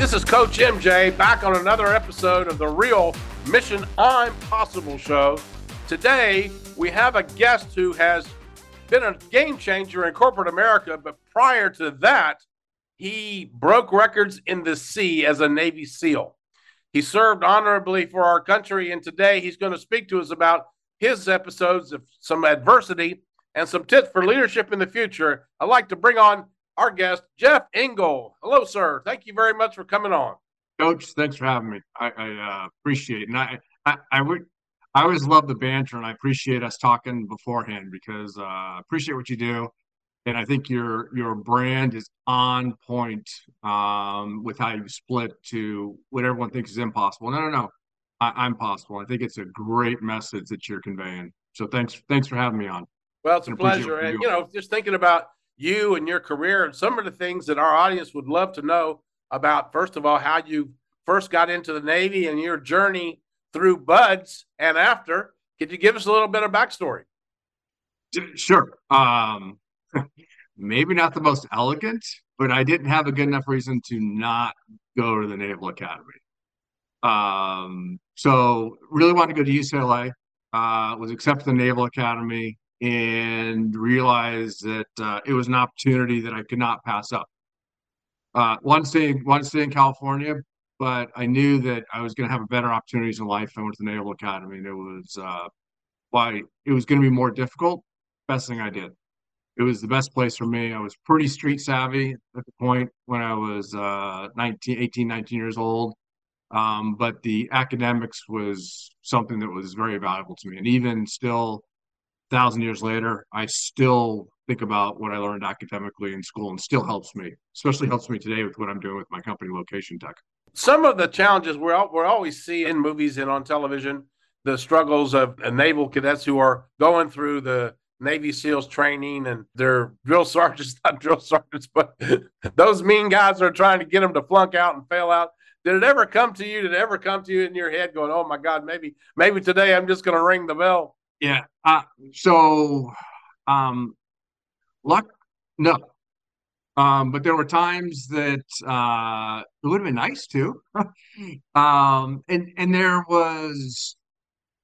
This is Coach MJ back on another episode of the Real Mission Impossible show. Today, we have a guest who has been a game changer in corporate America, but prior to that, he broke records in the sea as a Navy SEAL. He served honorably for our country, and today he's going to speak to us about his episodes of some adversity and some tips for leadership in the future. I'd like to bring on our guest, Jeff Engel. Hello, sir. Thank you very much for coming on. Coach, thanks for having me. I, I uh, appreciate it. And I, I, I, would, I always love the banter and I appreciate us talking beforehand because uh, I appreciate what you do. And I think your your brand is on point um, with how you split to what everyone thinks is impossible. No, no, no, I, am possible. I think it's a great message that you're conveying. So thanks, thanks for having me on. Well, it's a pleasure. And you know, just thinking about you and your career and some of the things that our audience would love to know about, first of all, how you first got into the Navy and your journey through BUD/S and after. Could you give us a little bit of backstory? Sure. Um, maybe not the most elegant, but I didn't have a good enough reason to not go to the Naval Academy. Um, so really wanted to go to UCLA. Uh, was accepted to the Naval Academy and realized that uh, it was an opportunity that I could not pass up. Uh, one stay, one stay in California, but I knew that I was going to have better opportunities in life. I went to the Naval Academy, and it was uh, why it was going to be more difficult. Best thing I did. It was the best place for me. I was pretty street savvy at the point when I was uh, 19, 18, 19 years old. Um, but the academics was something that was very valuable to me. And even still, thousand years later, I still think about what I learned academically in school and still helps me, especially helps me today with what I'm doing with my company, Location Tech. Some of the challenges we are we're always see in movies and on television, the struggles of uh, naval cadets who are going through the Navy SEALs training and they're drill sergeants, not drill sergeants, but those mean guys are trying to get them to flunk out and fail out. Did it ever come to you? Did it ever come to you in your head going, oh my God, maybe, maybe today I'm just going to ring the bell? Yeah. Uh, so, um, luck, no. Um, but there were times that uh, it would have been nice to. um, and and there was,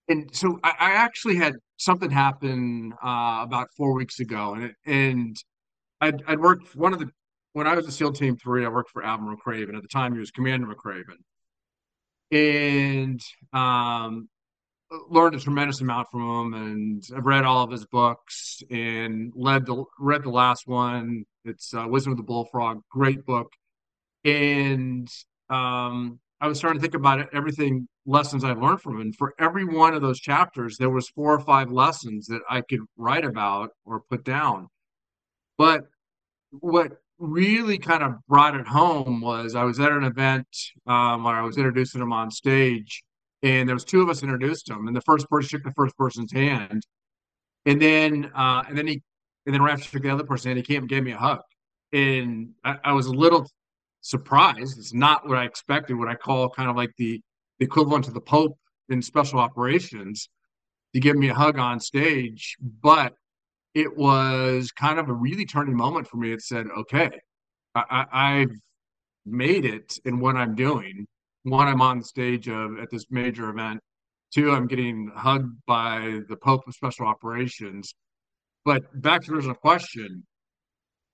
and so I, I actually had something happen uh, about four weeks ago, and it, and I'd, I'd worked one of the when I was a SEAL Team Three, I worked for Admiral McRaven. At the time, he was Commander McRaven, and um, learned a tremendous amount from him, and I've read all of his books and led the read the last one. It's uh, Wisdom of the Bullfrog, great book. And um, I was starting to think about it, everything lessons I've learned from him. And for every one of those chapters, there was four or five lessons that I could write about or put down. But what really kind of brought it home was I was at an event um, where I was introducing him on stage and there was two of us introduced him, and the first person shook the first person's hand, and then uh, and then he and then Raph shook the other person, and he came and gave me a hug, and I, I, was a little surprised. It's not what I expected. What I call kind of like the, the equivalent to the Pope in special operations to give me a hug on stage, but it was kind of a really turning moment for me. It said, okay, I, I've made it in what I'm doing one, I'm on stage of at this major event. Two, I'm getting hugged by the Pope of Special Operations. But back to the question,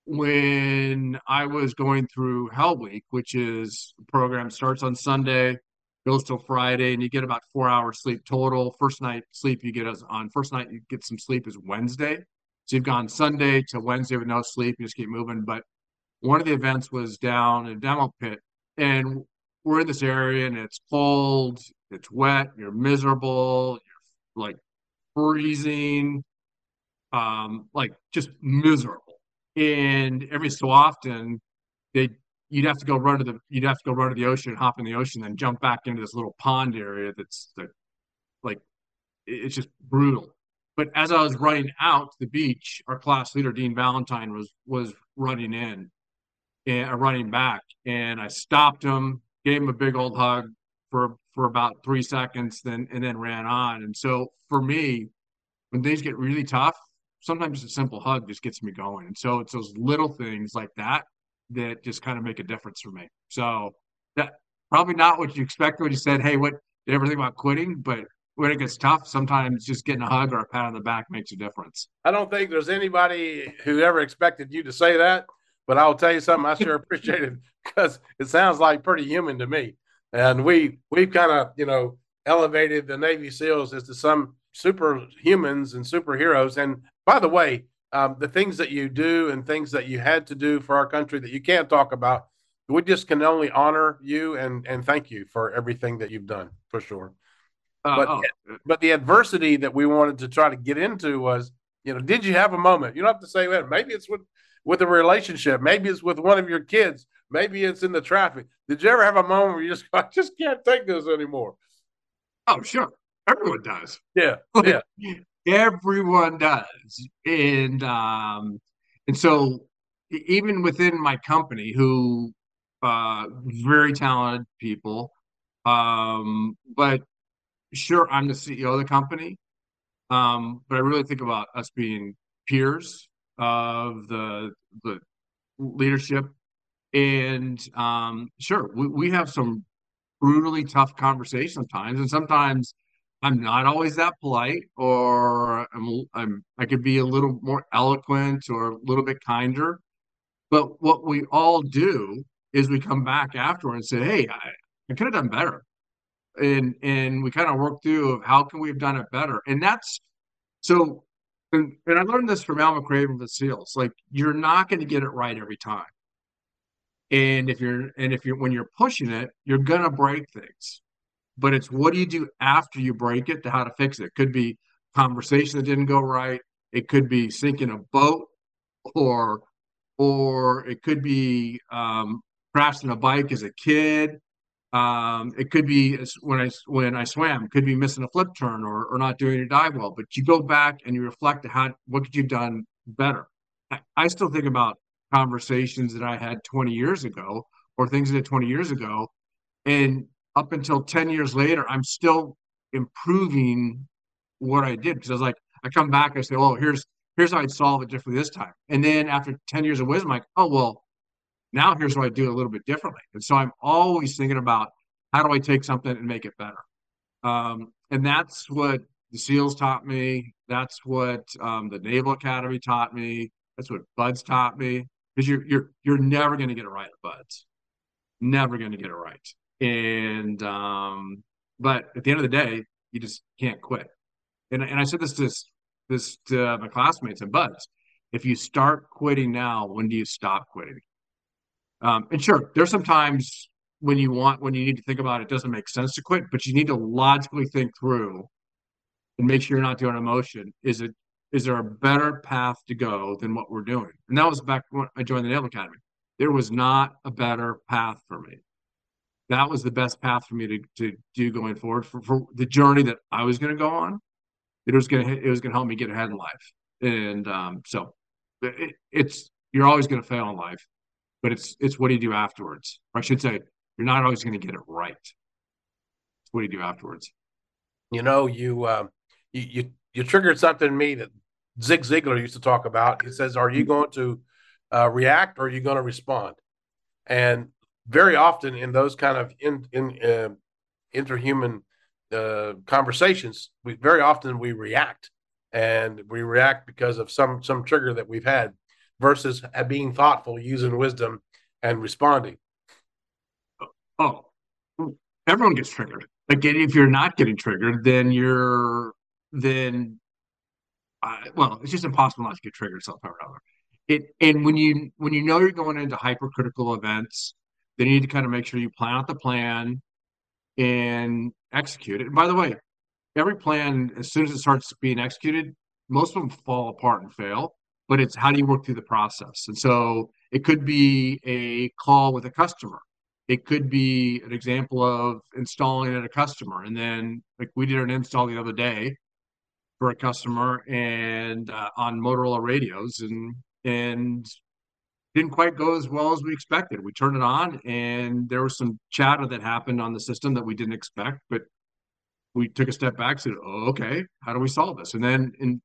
when I was going through Hell Week, which is the program starts on Sunday, goes till Friday, and you get about four hours sleep total. First night sleep you get us on first night you get some sleep is Wednesday. So you've gone Sunday to Wednesday with no sleep, you just keep moving. But one of the events was down in demo pit. And we're in this area and it's cold, it's wet, you're miserable, you're like freezing, um, like just miserable. And every so often, they you'd have to go run to the you'd have to go run to the ocean, hop in the ocean, then jump back into this little pond area that's the, like it's just brutal. But as I was running out to the beach, our class leader Dean Valentine was was running in and uh, running back, and I stopped him gave him a big old hug for for about three seconds, then and then ran on. And so for me, when things get really tough, sometimes a simple hug just gets me going. And so it's those little things like that that just kind of make a difference for me. So that probably not what you expected when you said, "Hey, what did ever think about quitting?" But when it gets tough, sometimes just getting a hug or a pat on the back makes a difference. I don't think there's anybody who ever expected you to say that, but I'll tell you something. I sure appreciate it because it sounds like pretty human to me. And we we've kind of you know elevated the Navy SEALs as to some superhumans and superheroes. And by the way, um, the things that you do and things that you had to do for our country that you can't talk about, we just can only honor you and and thank you for everything that you've done for sure. Uh, but oh. but the adversity that we wanted to try to get into was, you know, did you have a moment? You don't have to say that. Maybe it's with with a relationship. Maybe it's with one of your kids. Maybe it's in the traffic. Did you ever have a moment where you just I just can't take this anymore? Oh, sure. Everyone does. Yeah. Yeah. Everyone does. And um and so even within my company who uh very talented people um but sure I'm the CEO of the company, um, but I really think about us being peers of the the leadership, and um, sure we, we have some brutally tough conversations sometimes, and sometimes I'm not always that polite, or I'm, I'm I could be a little more eloquent or a little bit kinder. But what we all do is we come back afterward and say, "Hey, I, I could have done better. And and we kind of work through of how can we have done it better? And that's so and, and i learned this from al McRaven the seals. Like you're not going to get it right every time. And if you're and if you're when you're pushing it you're going to break things. But it's what do you do after you break it to how to fix it, it? Could be conversation that didn't go right. It could be sinking a boat or or it could be um crashing a bike as a kid um, it could be when I when I swam, could be missing a flip turn or, or not doing your dive well. But you go back and you reflect how what could you have done better. I, I still think about conversations that I had 20 years ago or things that 20 years ago, and up until 10 years later, I'm still improving what I did because I was like, I come back, I say, oh, here's here's how I'd solve it differently this time. And then after 10 years of wisdom, I'm like, oh well, now here's what I do a little bit differently. And so I'm always thinking about how do I take something and make it better. Um, and that's what the SEALs taught me. That's what um, the Naval Academy taught me. That's what BUD/S taught me. Because you're you're you're never going to get it right at BUD/S. Never going to get it right. And um, but at the end of the day, you just can't quit. And and I said this to this, this to my classmates and BUD/S. If you start quitting now, when do you stop quitting? Um, and sure, there's sometimes when you want when you need to think about it, it doesn't make sense to quit, but you need to logically think through and make sure you're not doing emotion. Is it is there a better path to go than what we're doing? And that was back when I joined the Naval Academy. There was not a better path for me. That was the best path for me to, to do going forward for, for the journey that I was going to go on. It was going to it was going to help me get ahead in life, and um, so it, it's you're always going to fail in life but it's it's what do you do afterwards? Or I should say, you're not always going to get it right. It's what do you do afterwards? You know, you uh, you, you you triggered something in me that Zig Ziglar used to talk about. He says, "Are you going to uh, react or are you going to respond?" And very often in those kind of in in uh, interhuman uh, conversations, we very often we react, and we react because of some some trigger that we've had versus being thoughtful, using wisdom, and responding. Oh, everyone gets triggered. Again, if you're not getting triggered, then you're then uh, well, it's just impossible not to get triggered somehow or other. It and when you when you know you're going into hypercritical events, then you need to kind of make sure you plan out the plan and execute it. And by the way, every plan, as soon as it starts being executed, most of them fall apart and fail but it's how do you work through the process? And so it could be a call with a customer. It could be an example of installing at a customer. And then, like we did an install the other day for a customer and uh, on Motorola radios, and and didn't quite go as well as we expected. We turned it on, and there was some chatter that happened on the system that we didn't expect, but we took a step back, and said, oh, "Okay, how do we solve this?" And then in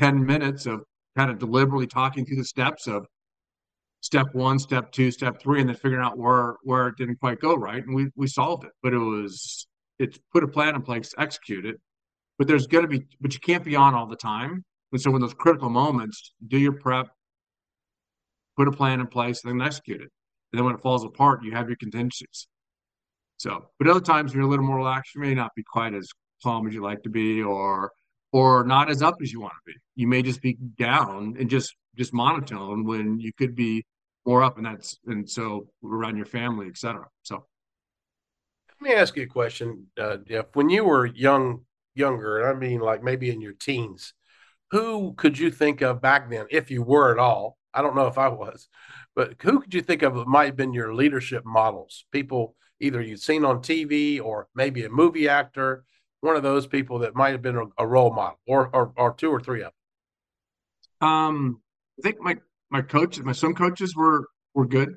ten minutes of kind of deliberately talking through the steps of step one, step two, step three, and then figuring out where where it didn't quite go right, and we we solved it. But it was it's put a plan in place, execute it. But there's going to be, but you can't be on all the time. And so, when those critical moments, do your prep, put a plan in place, and then execute it. And then when it falls apart, you have your contingencies. So, but other times you're a little more relaxed, you may not be quite as calm as you like to be, or or not as up as you want to be. You may just be down and just just monotone when you could be more up, and that's and so around your family, etc. So, let me ask you a question, uh, Jeff. When you were young, younger, I mean, like maybe in your teens, who could you think of back then, if you were at all? I don't know if I was, but who could you think of that might have been your leadership models? People either you'd seen on TV or maybe a movie actor, one of those people that might have been a, a role model, or, or or two or three of them. Um, I think my my coaches, my swim coaches were were good.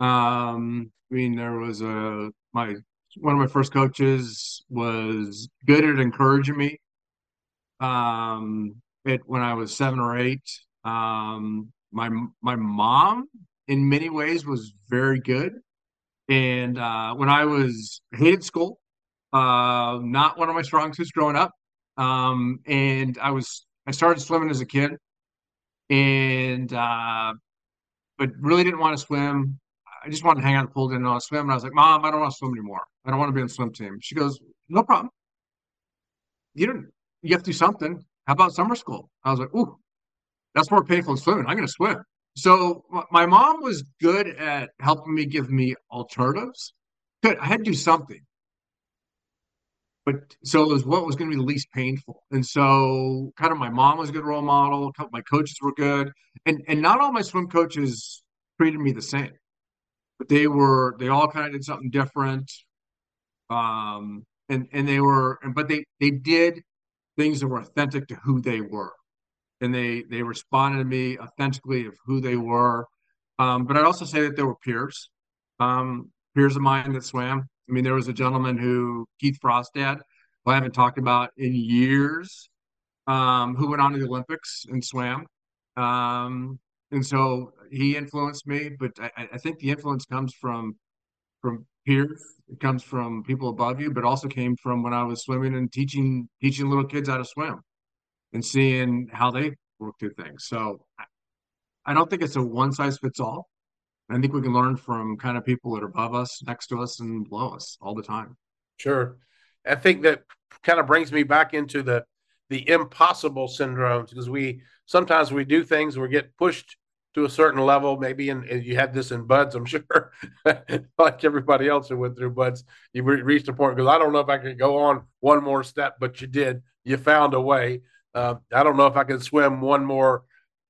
Um, I mean, there was a my one of my first coaches was good at encouraging me. Um, it when I was seven or eight. Um, my my mom, in many ways, was very good. And uh, when I was hated school, uh, not one of my strong suits growing up. Um, and I was I started swimming as a kid, and uh, but really didn't want to swim. I just wanted to hang out at the pool, didn't want to swim. And I was like, Mom, I don't want to swim anymore. I don't want to be on the swim team. She goes, No problem. You don't. You have to do something. How about summer school? I was like, Ooh, that's more painful than swimming. I'm going to swim. So my mom was good at helping me give me alternatives. Good. I had to do something. But so it was what was going to be the least painful. And so kind of my mom was a good role model. My coaches were good. And and not all my swim coaches treated me the same. But they were they all kind of did something different. Um and and they were but they they did things that were authentic to who they were and they they responded to me authentically of who they were. Um, but I'd also say that there were peers, um, peers of mine that swam. I mean, there was a gentleman who Keith Frostad, who I haven't talked about in years, um, who went on to the Olympics and swam. Um, and so he influenced me, but I, I think the influence comes from from peers. It comes from people above you, but also came from when I was swimming and teaching teaching little kids how to swim and seeing how they work through things. So I don't think it's a one size fits all. I think we can learn from kind of people that are above us, next to us, and below us all the time. Sure. I think that kind of brings me back into the the impossible syndromes because we sometimes we do things we get pushed to a certain level maybe and, you had this in BUD/S i'm sure like everybody else who went through BUD/S you reached a point because i don't know if i could go on one more step but you did you found a way uh, I don't know if I can swim one more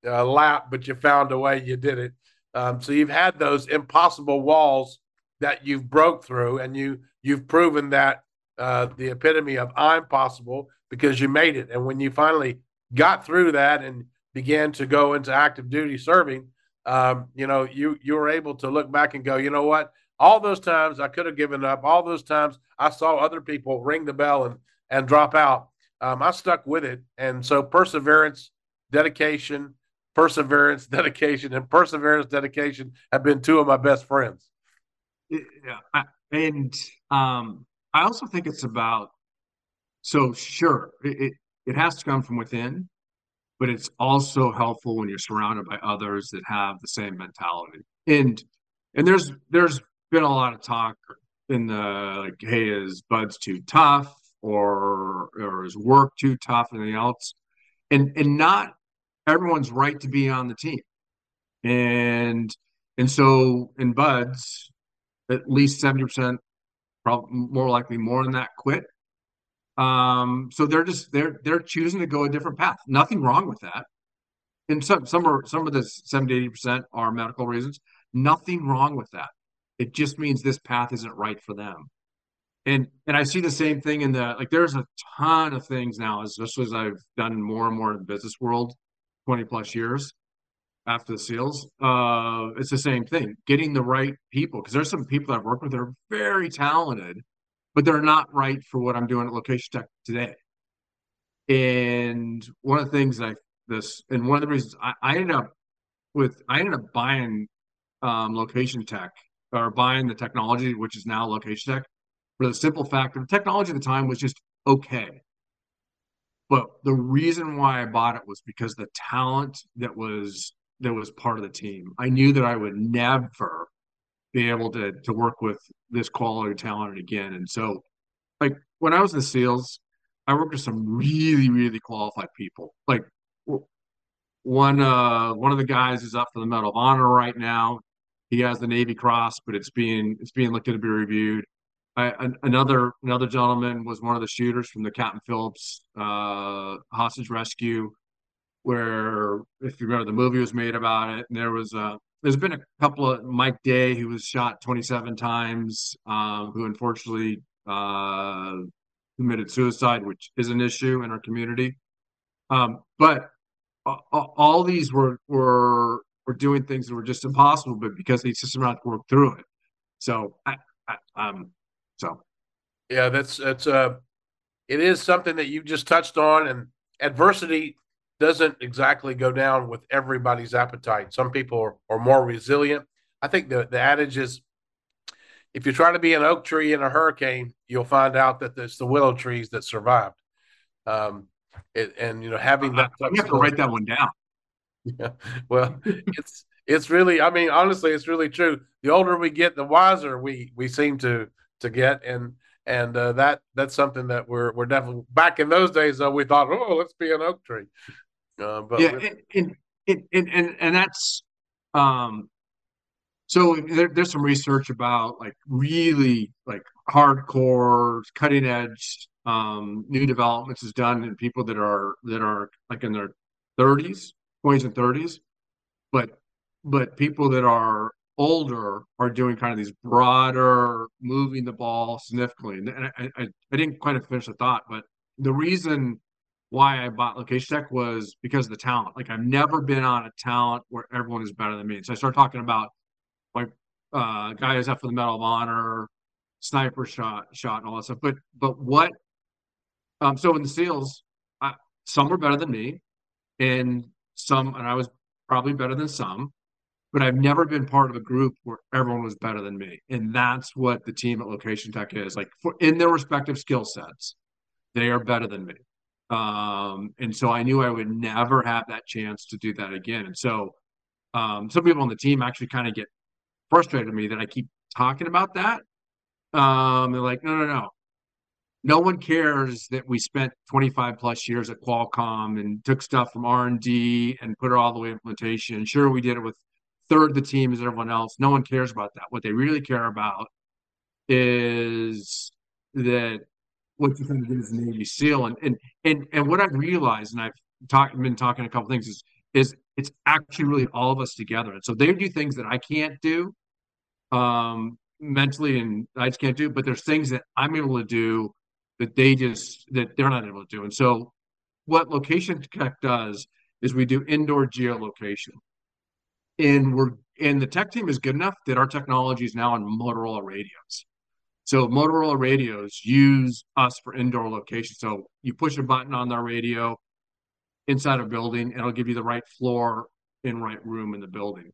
uh, lap, but you found a way. You did it. Um, so you've had those impossible walls that you've broke through, and you you've proven that uh, the epitome of I'm possible because you made it. And when you finally got through that and began to go into active duty serving, um, you know, you you were able to look back and go, you know what? All those times I could have given up. All those times I saw other people ring the bell and and drop out um, I stuck with it. And so perseverance, dedication, perseverance, dedication, and perseverance, dedication have been two of my best friends. Yeah. And um, I also think it's about, so sure, it, it, it has to come from within, but it's also helpful when you're surrounded by others that have the same mentality. And, and there's, there's been a lot of talk in the like, hey, is BUD/S too tough? or or is work too tough anything else and and not everyone's right to be on the team. And and so in BUD/S at least 70% probably more likely more than that quit. Um so they're just they're they're choosing to go a different path. Nothing wrong with that. And some some are some of the 70 80% are medical reasons. Nothing wrong with that. It just means this path isn't right for them. And and I see the same thing in the like. There's a ton of things now, especially as I've done more and more in the business world, twenty plus years after the seals. Uh, it's the same thing, getting the right people because there's some people I've worked with that are very talented, but they're not right for what I'm doing at Location Tech today. And one of the things I this and one of the reasons I, I ended up with I ended up buying um, Location Tech or buying the technology, which is now Location Tech, for the simple fact that the technology at the time was just okay. But the reason why I bought it was because the talent that was that was part of the team. I knew that I would never be able to to work with this quality talent again. And so, like when I was in the SEALs, I worked with some really really qualified people. Like one uh one of the guys is up for the Medal of Honor right now. He has the Navy Cross, but it's being it's being looked at to be reviewed. I, another another gentleman was one of the shooters from the Captain Phillips uh, hostage rescue, where if you remember the movie was made about it, and there was a there's been a couple of Mike Day who was shot 27 times, um, who unfortunately uh, committed suicide, which is an issue in our community. Um, but all these were were were doing things that were just impossible, but because they systematically worked through it. So I, I um so yeah, that's that's uh it is something that you just touched on and adversity doesn't exactly go down with everybody's appetite. Some people are, are more resilient. I think the, the adage is if you try to be an oak tree in a hurricane, you'll find out that it's the willow trees that survived. Um, it, and you know, having that, you have to write that one down. Yeah, well, it's it's really, I mean, honestly, it's really true. The older we get, the wiser we we seem to to get, and and uh, that that's something that we're we're definitely back in those days. Though we thought, oh, let's be an oak tree. Uh, but yeah, and, and, and and and that's um. So there, there's some research about like really like hardcore, cutting edge um, new developments is done in people that are that are like in their 30s, 20s and 30s, but but people that are older are doing kind of these broader, moving the ball significantly. And I, I, I didn't quite finish the thought, but the reason why I bought Location Tech was because of the talent. Like I've never been on a talent where everyone is better than me. So I started talking about like uh, guys up for the Medal of Honor, sniper shot, shot, and all that stuff. But but what? Um, so in the SEALs, I, some were better than me, and some, and I was probably better than some but I've never been part of a group where everyone was better than me. And that's what the team at Location Tech is like for in their respective skill sets, they are better than me. Um, and so I knew I would never have that chance to do that again. And so um, some people on the team actually kind of get frustrated with me that I keep talking about that. Um, they're like, no, no, no. No one cares that we spent 25 plus years at Qualcomm and took stuff from R&D and put it all the way implementation. Sure, we did it with third the team as everyone else. No one cares about that. What they really care about is that what you're going to do a Navy SEAL. And and and and what I've realized, and I've talked been talking a couple things is is it's actually really all of us together. And so they do things that I can't do um mentally and I just can't do, but there's things that I'm able to do that they just that they're not able to do. And so what location tech does is we do indoor geolocation and we're and the tech team is good enough that our technology is now on Motorola radios. So Motorola radios use us for indoor location. So you push a button on their radio inside a building, and it'll give you the right floor and right room in the building.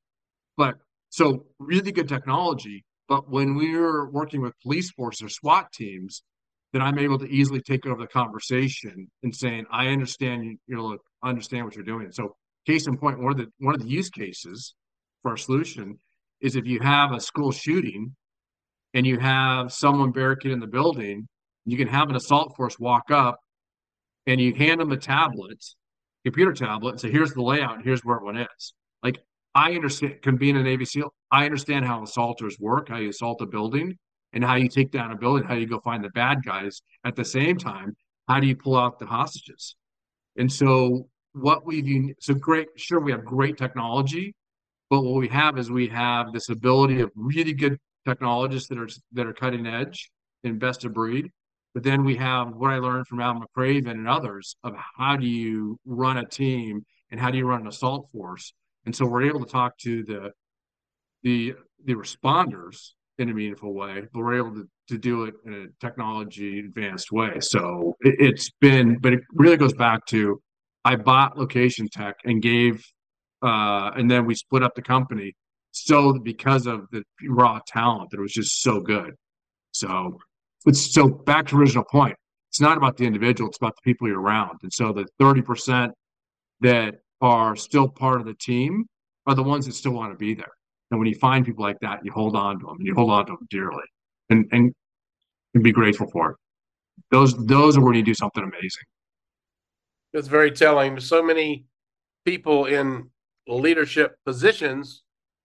But so really good technology. But when we're working with police force or SWAT teams, then I'm able to easily take over the conversation and saying, I understand you, you understand what you're doing. So case in point, one of the one of the use cases for our solution is if you have a school shooting and you have someone barricaded in the building, you can have an assault force walk up and you hand them a tablet, computer tablet, and say, here's the layout, here's where one is. Like I understand can be in a Navy SEAL, I understand how assaulters work, how you assault a building, and how you take down a building, how you go find the bad guys. At the same time, how do you pull out the hostages? And so what we've so great sure we have great technology but what we have is we have this ability of really good technologists that are that are cutting edge and best of breed but then we have what i learned from al McRaven and others of how do you run a team and how do you run an assault force? And so we're able to talk to the the the responders in a meaningful way but we're able to, to do it in a technology advanced way. So it, it's been but it really goes back to I bought Location Tech and gave uh, and then we split up the company. So because of the raw talent, that was just so good. So it's so back to original point. It's not about the individual; it's about the people you're around. And so the thirty percent that are still part of the team are the ones that still want to be there. And when you find people like that, you hold on to them. And you hold on to them dearly, and and, and be grateful for it. Those those are when you do something amazing. It's very telling. So many people in leadership positions,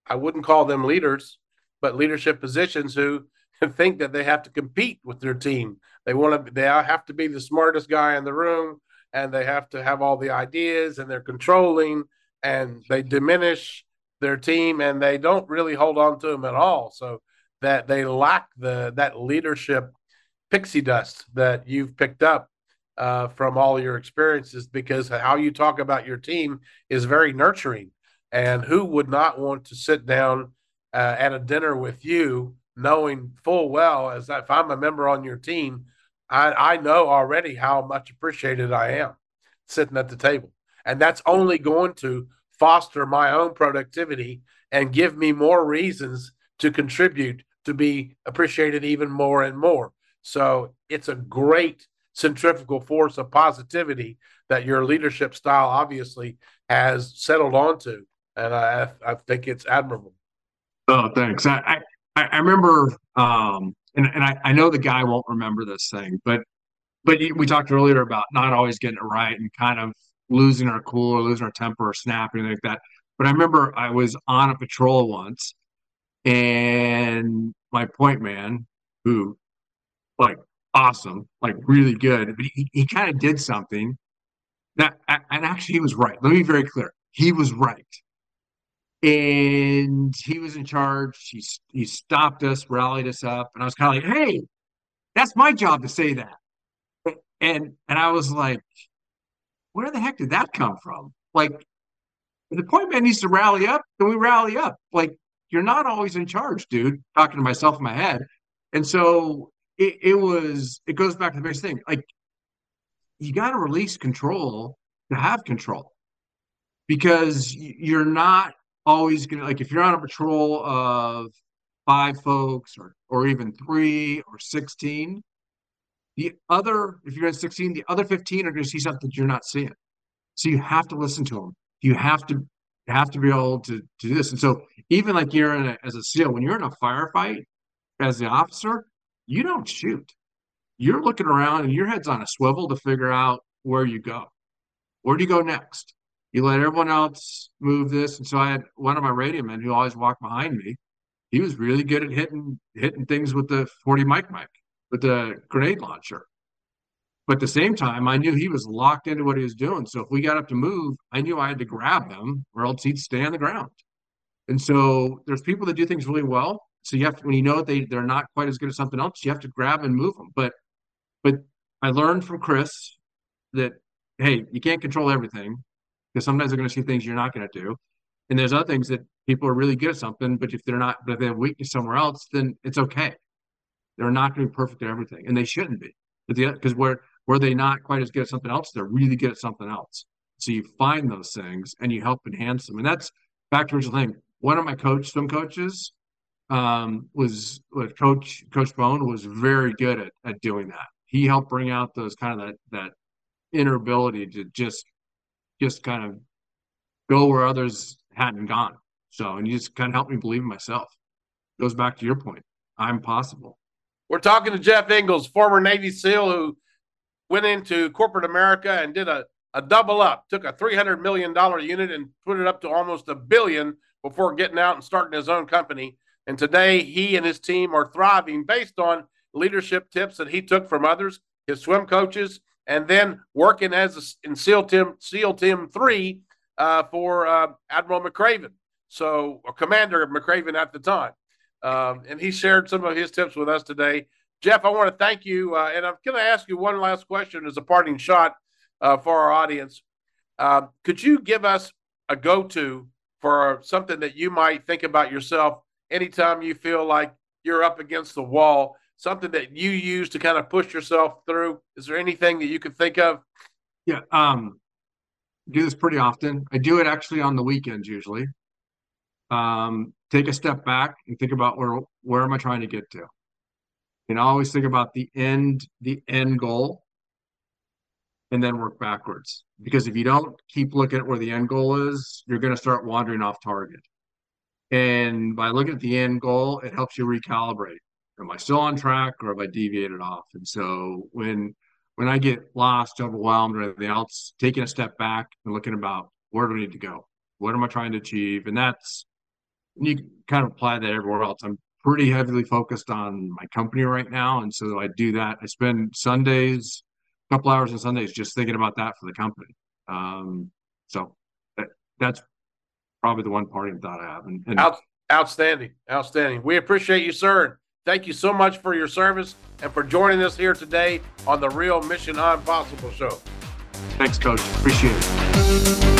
I wouldn't call them leaders, but leadership positions who think that they have to compete with their team. They want to they have to be the smartest guy in the room and they have to have all the ideas and they're controlling and they diminish their team and they don't really hold on to them at all. So that they lack the that leadership pixie dust that you've picked up uh, from all your experiences because how you talk about your team is very nurturing. And who would not want to sit down uh, at a dinner with you, knowing full well as if I'm a member on your team, I, I know already how much appreciated I am sitting at the table. And that's only going to foster my own productivity and give me more reasons to contribute to be appreciated even more and more. So it's a great centrifugal force of positivity that your leadership style obviously has settled onto. And I, I think it's admirable. Oh, thanks. I, I, I remember, um, and, and I, I know the guy won't remember this thing, but but we talked earlier about not always getting it right and kind of losing our cool or losing our temper or snapping like that. But I remember I was on a patrol once, and my point man, who like awesome, like really good, but he, he kind of did something that, and actually he was right. Let me be very clear. He was right. And he was in charge. He, he stopped us, rallied us up, and I was kind of like, hey, that's my job to say that. And and I was like, where the heck did that come from? Like, the point man needs to rally up, then we rally up. Like, you're not always in charge, dude. Talking to myself in my head. And so it, it was, it goes back to the basic thing. Like, you got to release control to have control because you're not always to, like, if you're on a patrol of five folks or, or even three or 16, the other, if you're at 16, the other 15 are going to see something you're not seeing. So you have to listen to them. You have to have to be able to, to do this. And so even like you're in a, as a SEAL, when you're in a firefight as the officer, you don't shoot. You're looking around and your head's on a swivel to figure out where you go. Where do you go next? You let everyone else move this. And so I had one of my radio men who always walked behind me. He was really good at hitting hitting things with the 40 mike mike with the grenade launcher. But at the same time, I knew he was locked into what he was doing. So if we got up to move, I knew I had to grab him or else he'd stay on the ground. And so there's people that do things really well. So you have to, when you know they they're not quite as good at something else, you have to grab and move them. But but I learned from Chris that hey, you can't control everything because sometimes they're going to see things you're not going to do. And there's other things that people are really good at something, but if they're not, but if they have weakness somewhere else, then it's okay. They're not going to be perfect at everything, and they shouldn't be. Because where where they not quite as good at something else, they're really good at something else. So you find those things and you help enhance them, and that's back to the thing. One of my coach swim coaches um, was, coach Coach Bone was very good at, at doing that. He helped bring out those kind of that that inner ability to just just kind of go where others hadn't gone. So, and you just kind of helped me believe in myself. Goes back to your point. I'm possible. We're talking to Jeff Engels, former Navy SEAL who went into corporate America and did a, a double up, took a $300 million unit and put it up to almost a billion before getting out and starting his own company. And today he and his team are thriving based on leadership tips that he took from others, his swim coaches, and then working as a, in SEAL Team SEAL Team Three uh, for uh, Admiral McRaven, so a Commander of McRaven at the time. Um, and he shared some of his tips with us today. Jeff, I want to thank you. Uh, and I'm going to ask you one last question as a parting shot uh, for our audience. Uh, could you give us a go to for something that you might think about yourself anytime you feel like you're up against the wall? Something that you use to kind of push yourself through? Is there anything that you could think of? Yeah. Um, do this pretty often. I do it actually on the weekends usually. Um, take a step back and think about where where am I trying to get to? And I always think about the end, the end goal, and then work backwards. Because if you don't keep looking at where the end goal is, you're going to start wandering off target. And by looking at the end goal, it helps you recalibrate. Am I still on track or have I deviated off? And so when when I get lost, overwhelmed, or anything else, taking a step back and looking about where do I need to go? What am I trying to achieve? And that's you kind of apply that everywhere else. I'm pretty heavily focused on my company right now, and so I do that. I spend Sundays, a couple hours on Sundays, just thinking about that for the company. Um, so that, that's probably the one parting thought I have. And, and Out, outstanding, outstanding. We appreciate you, sir. Thank you so much for your service and for joining us here today on the Real Mission Impossible Show. Thanks, Coach. Appreciate it.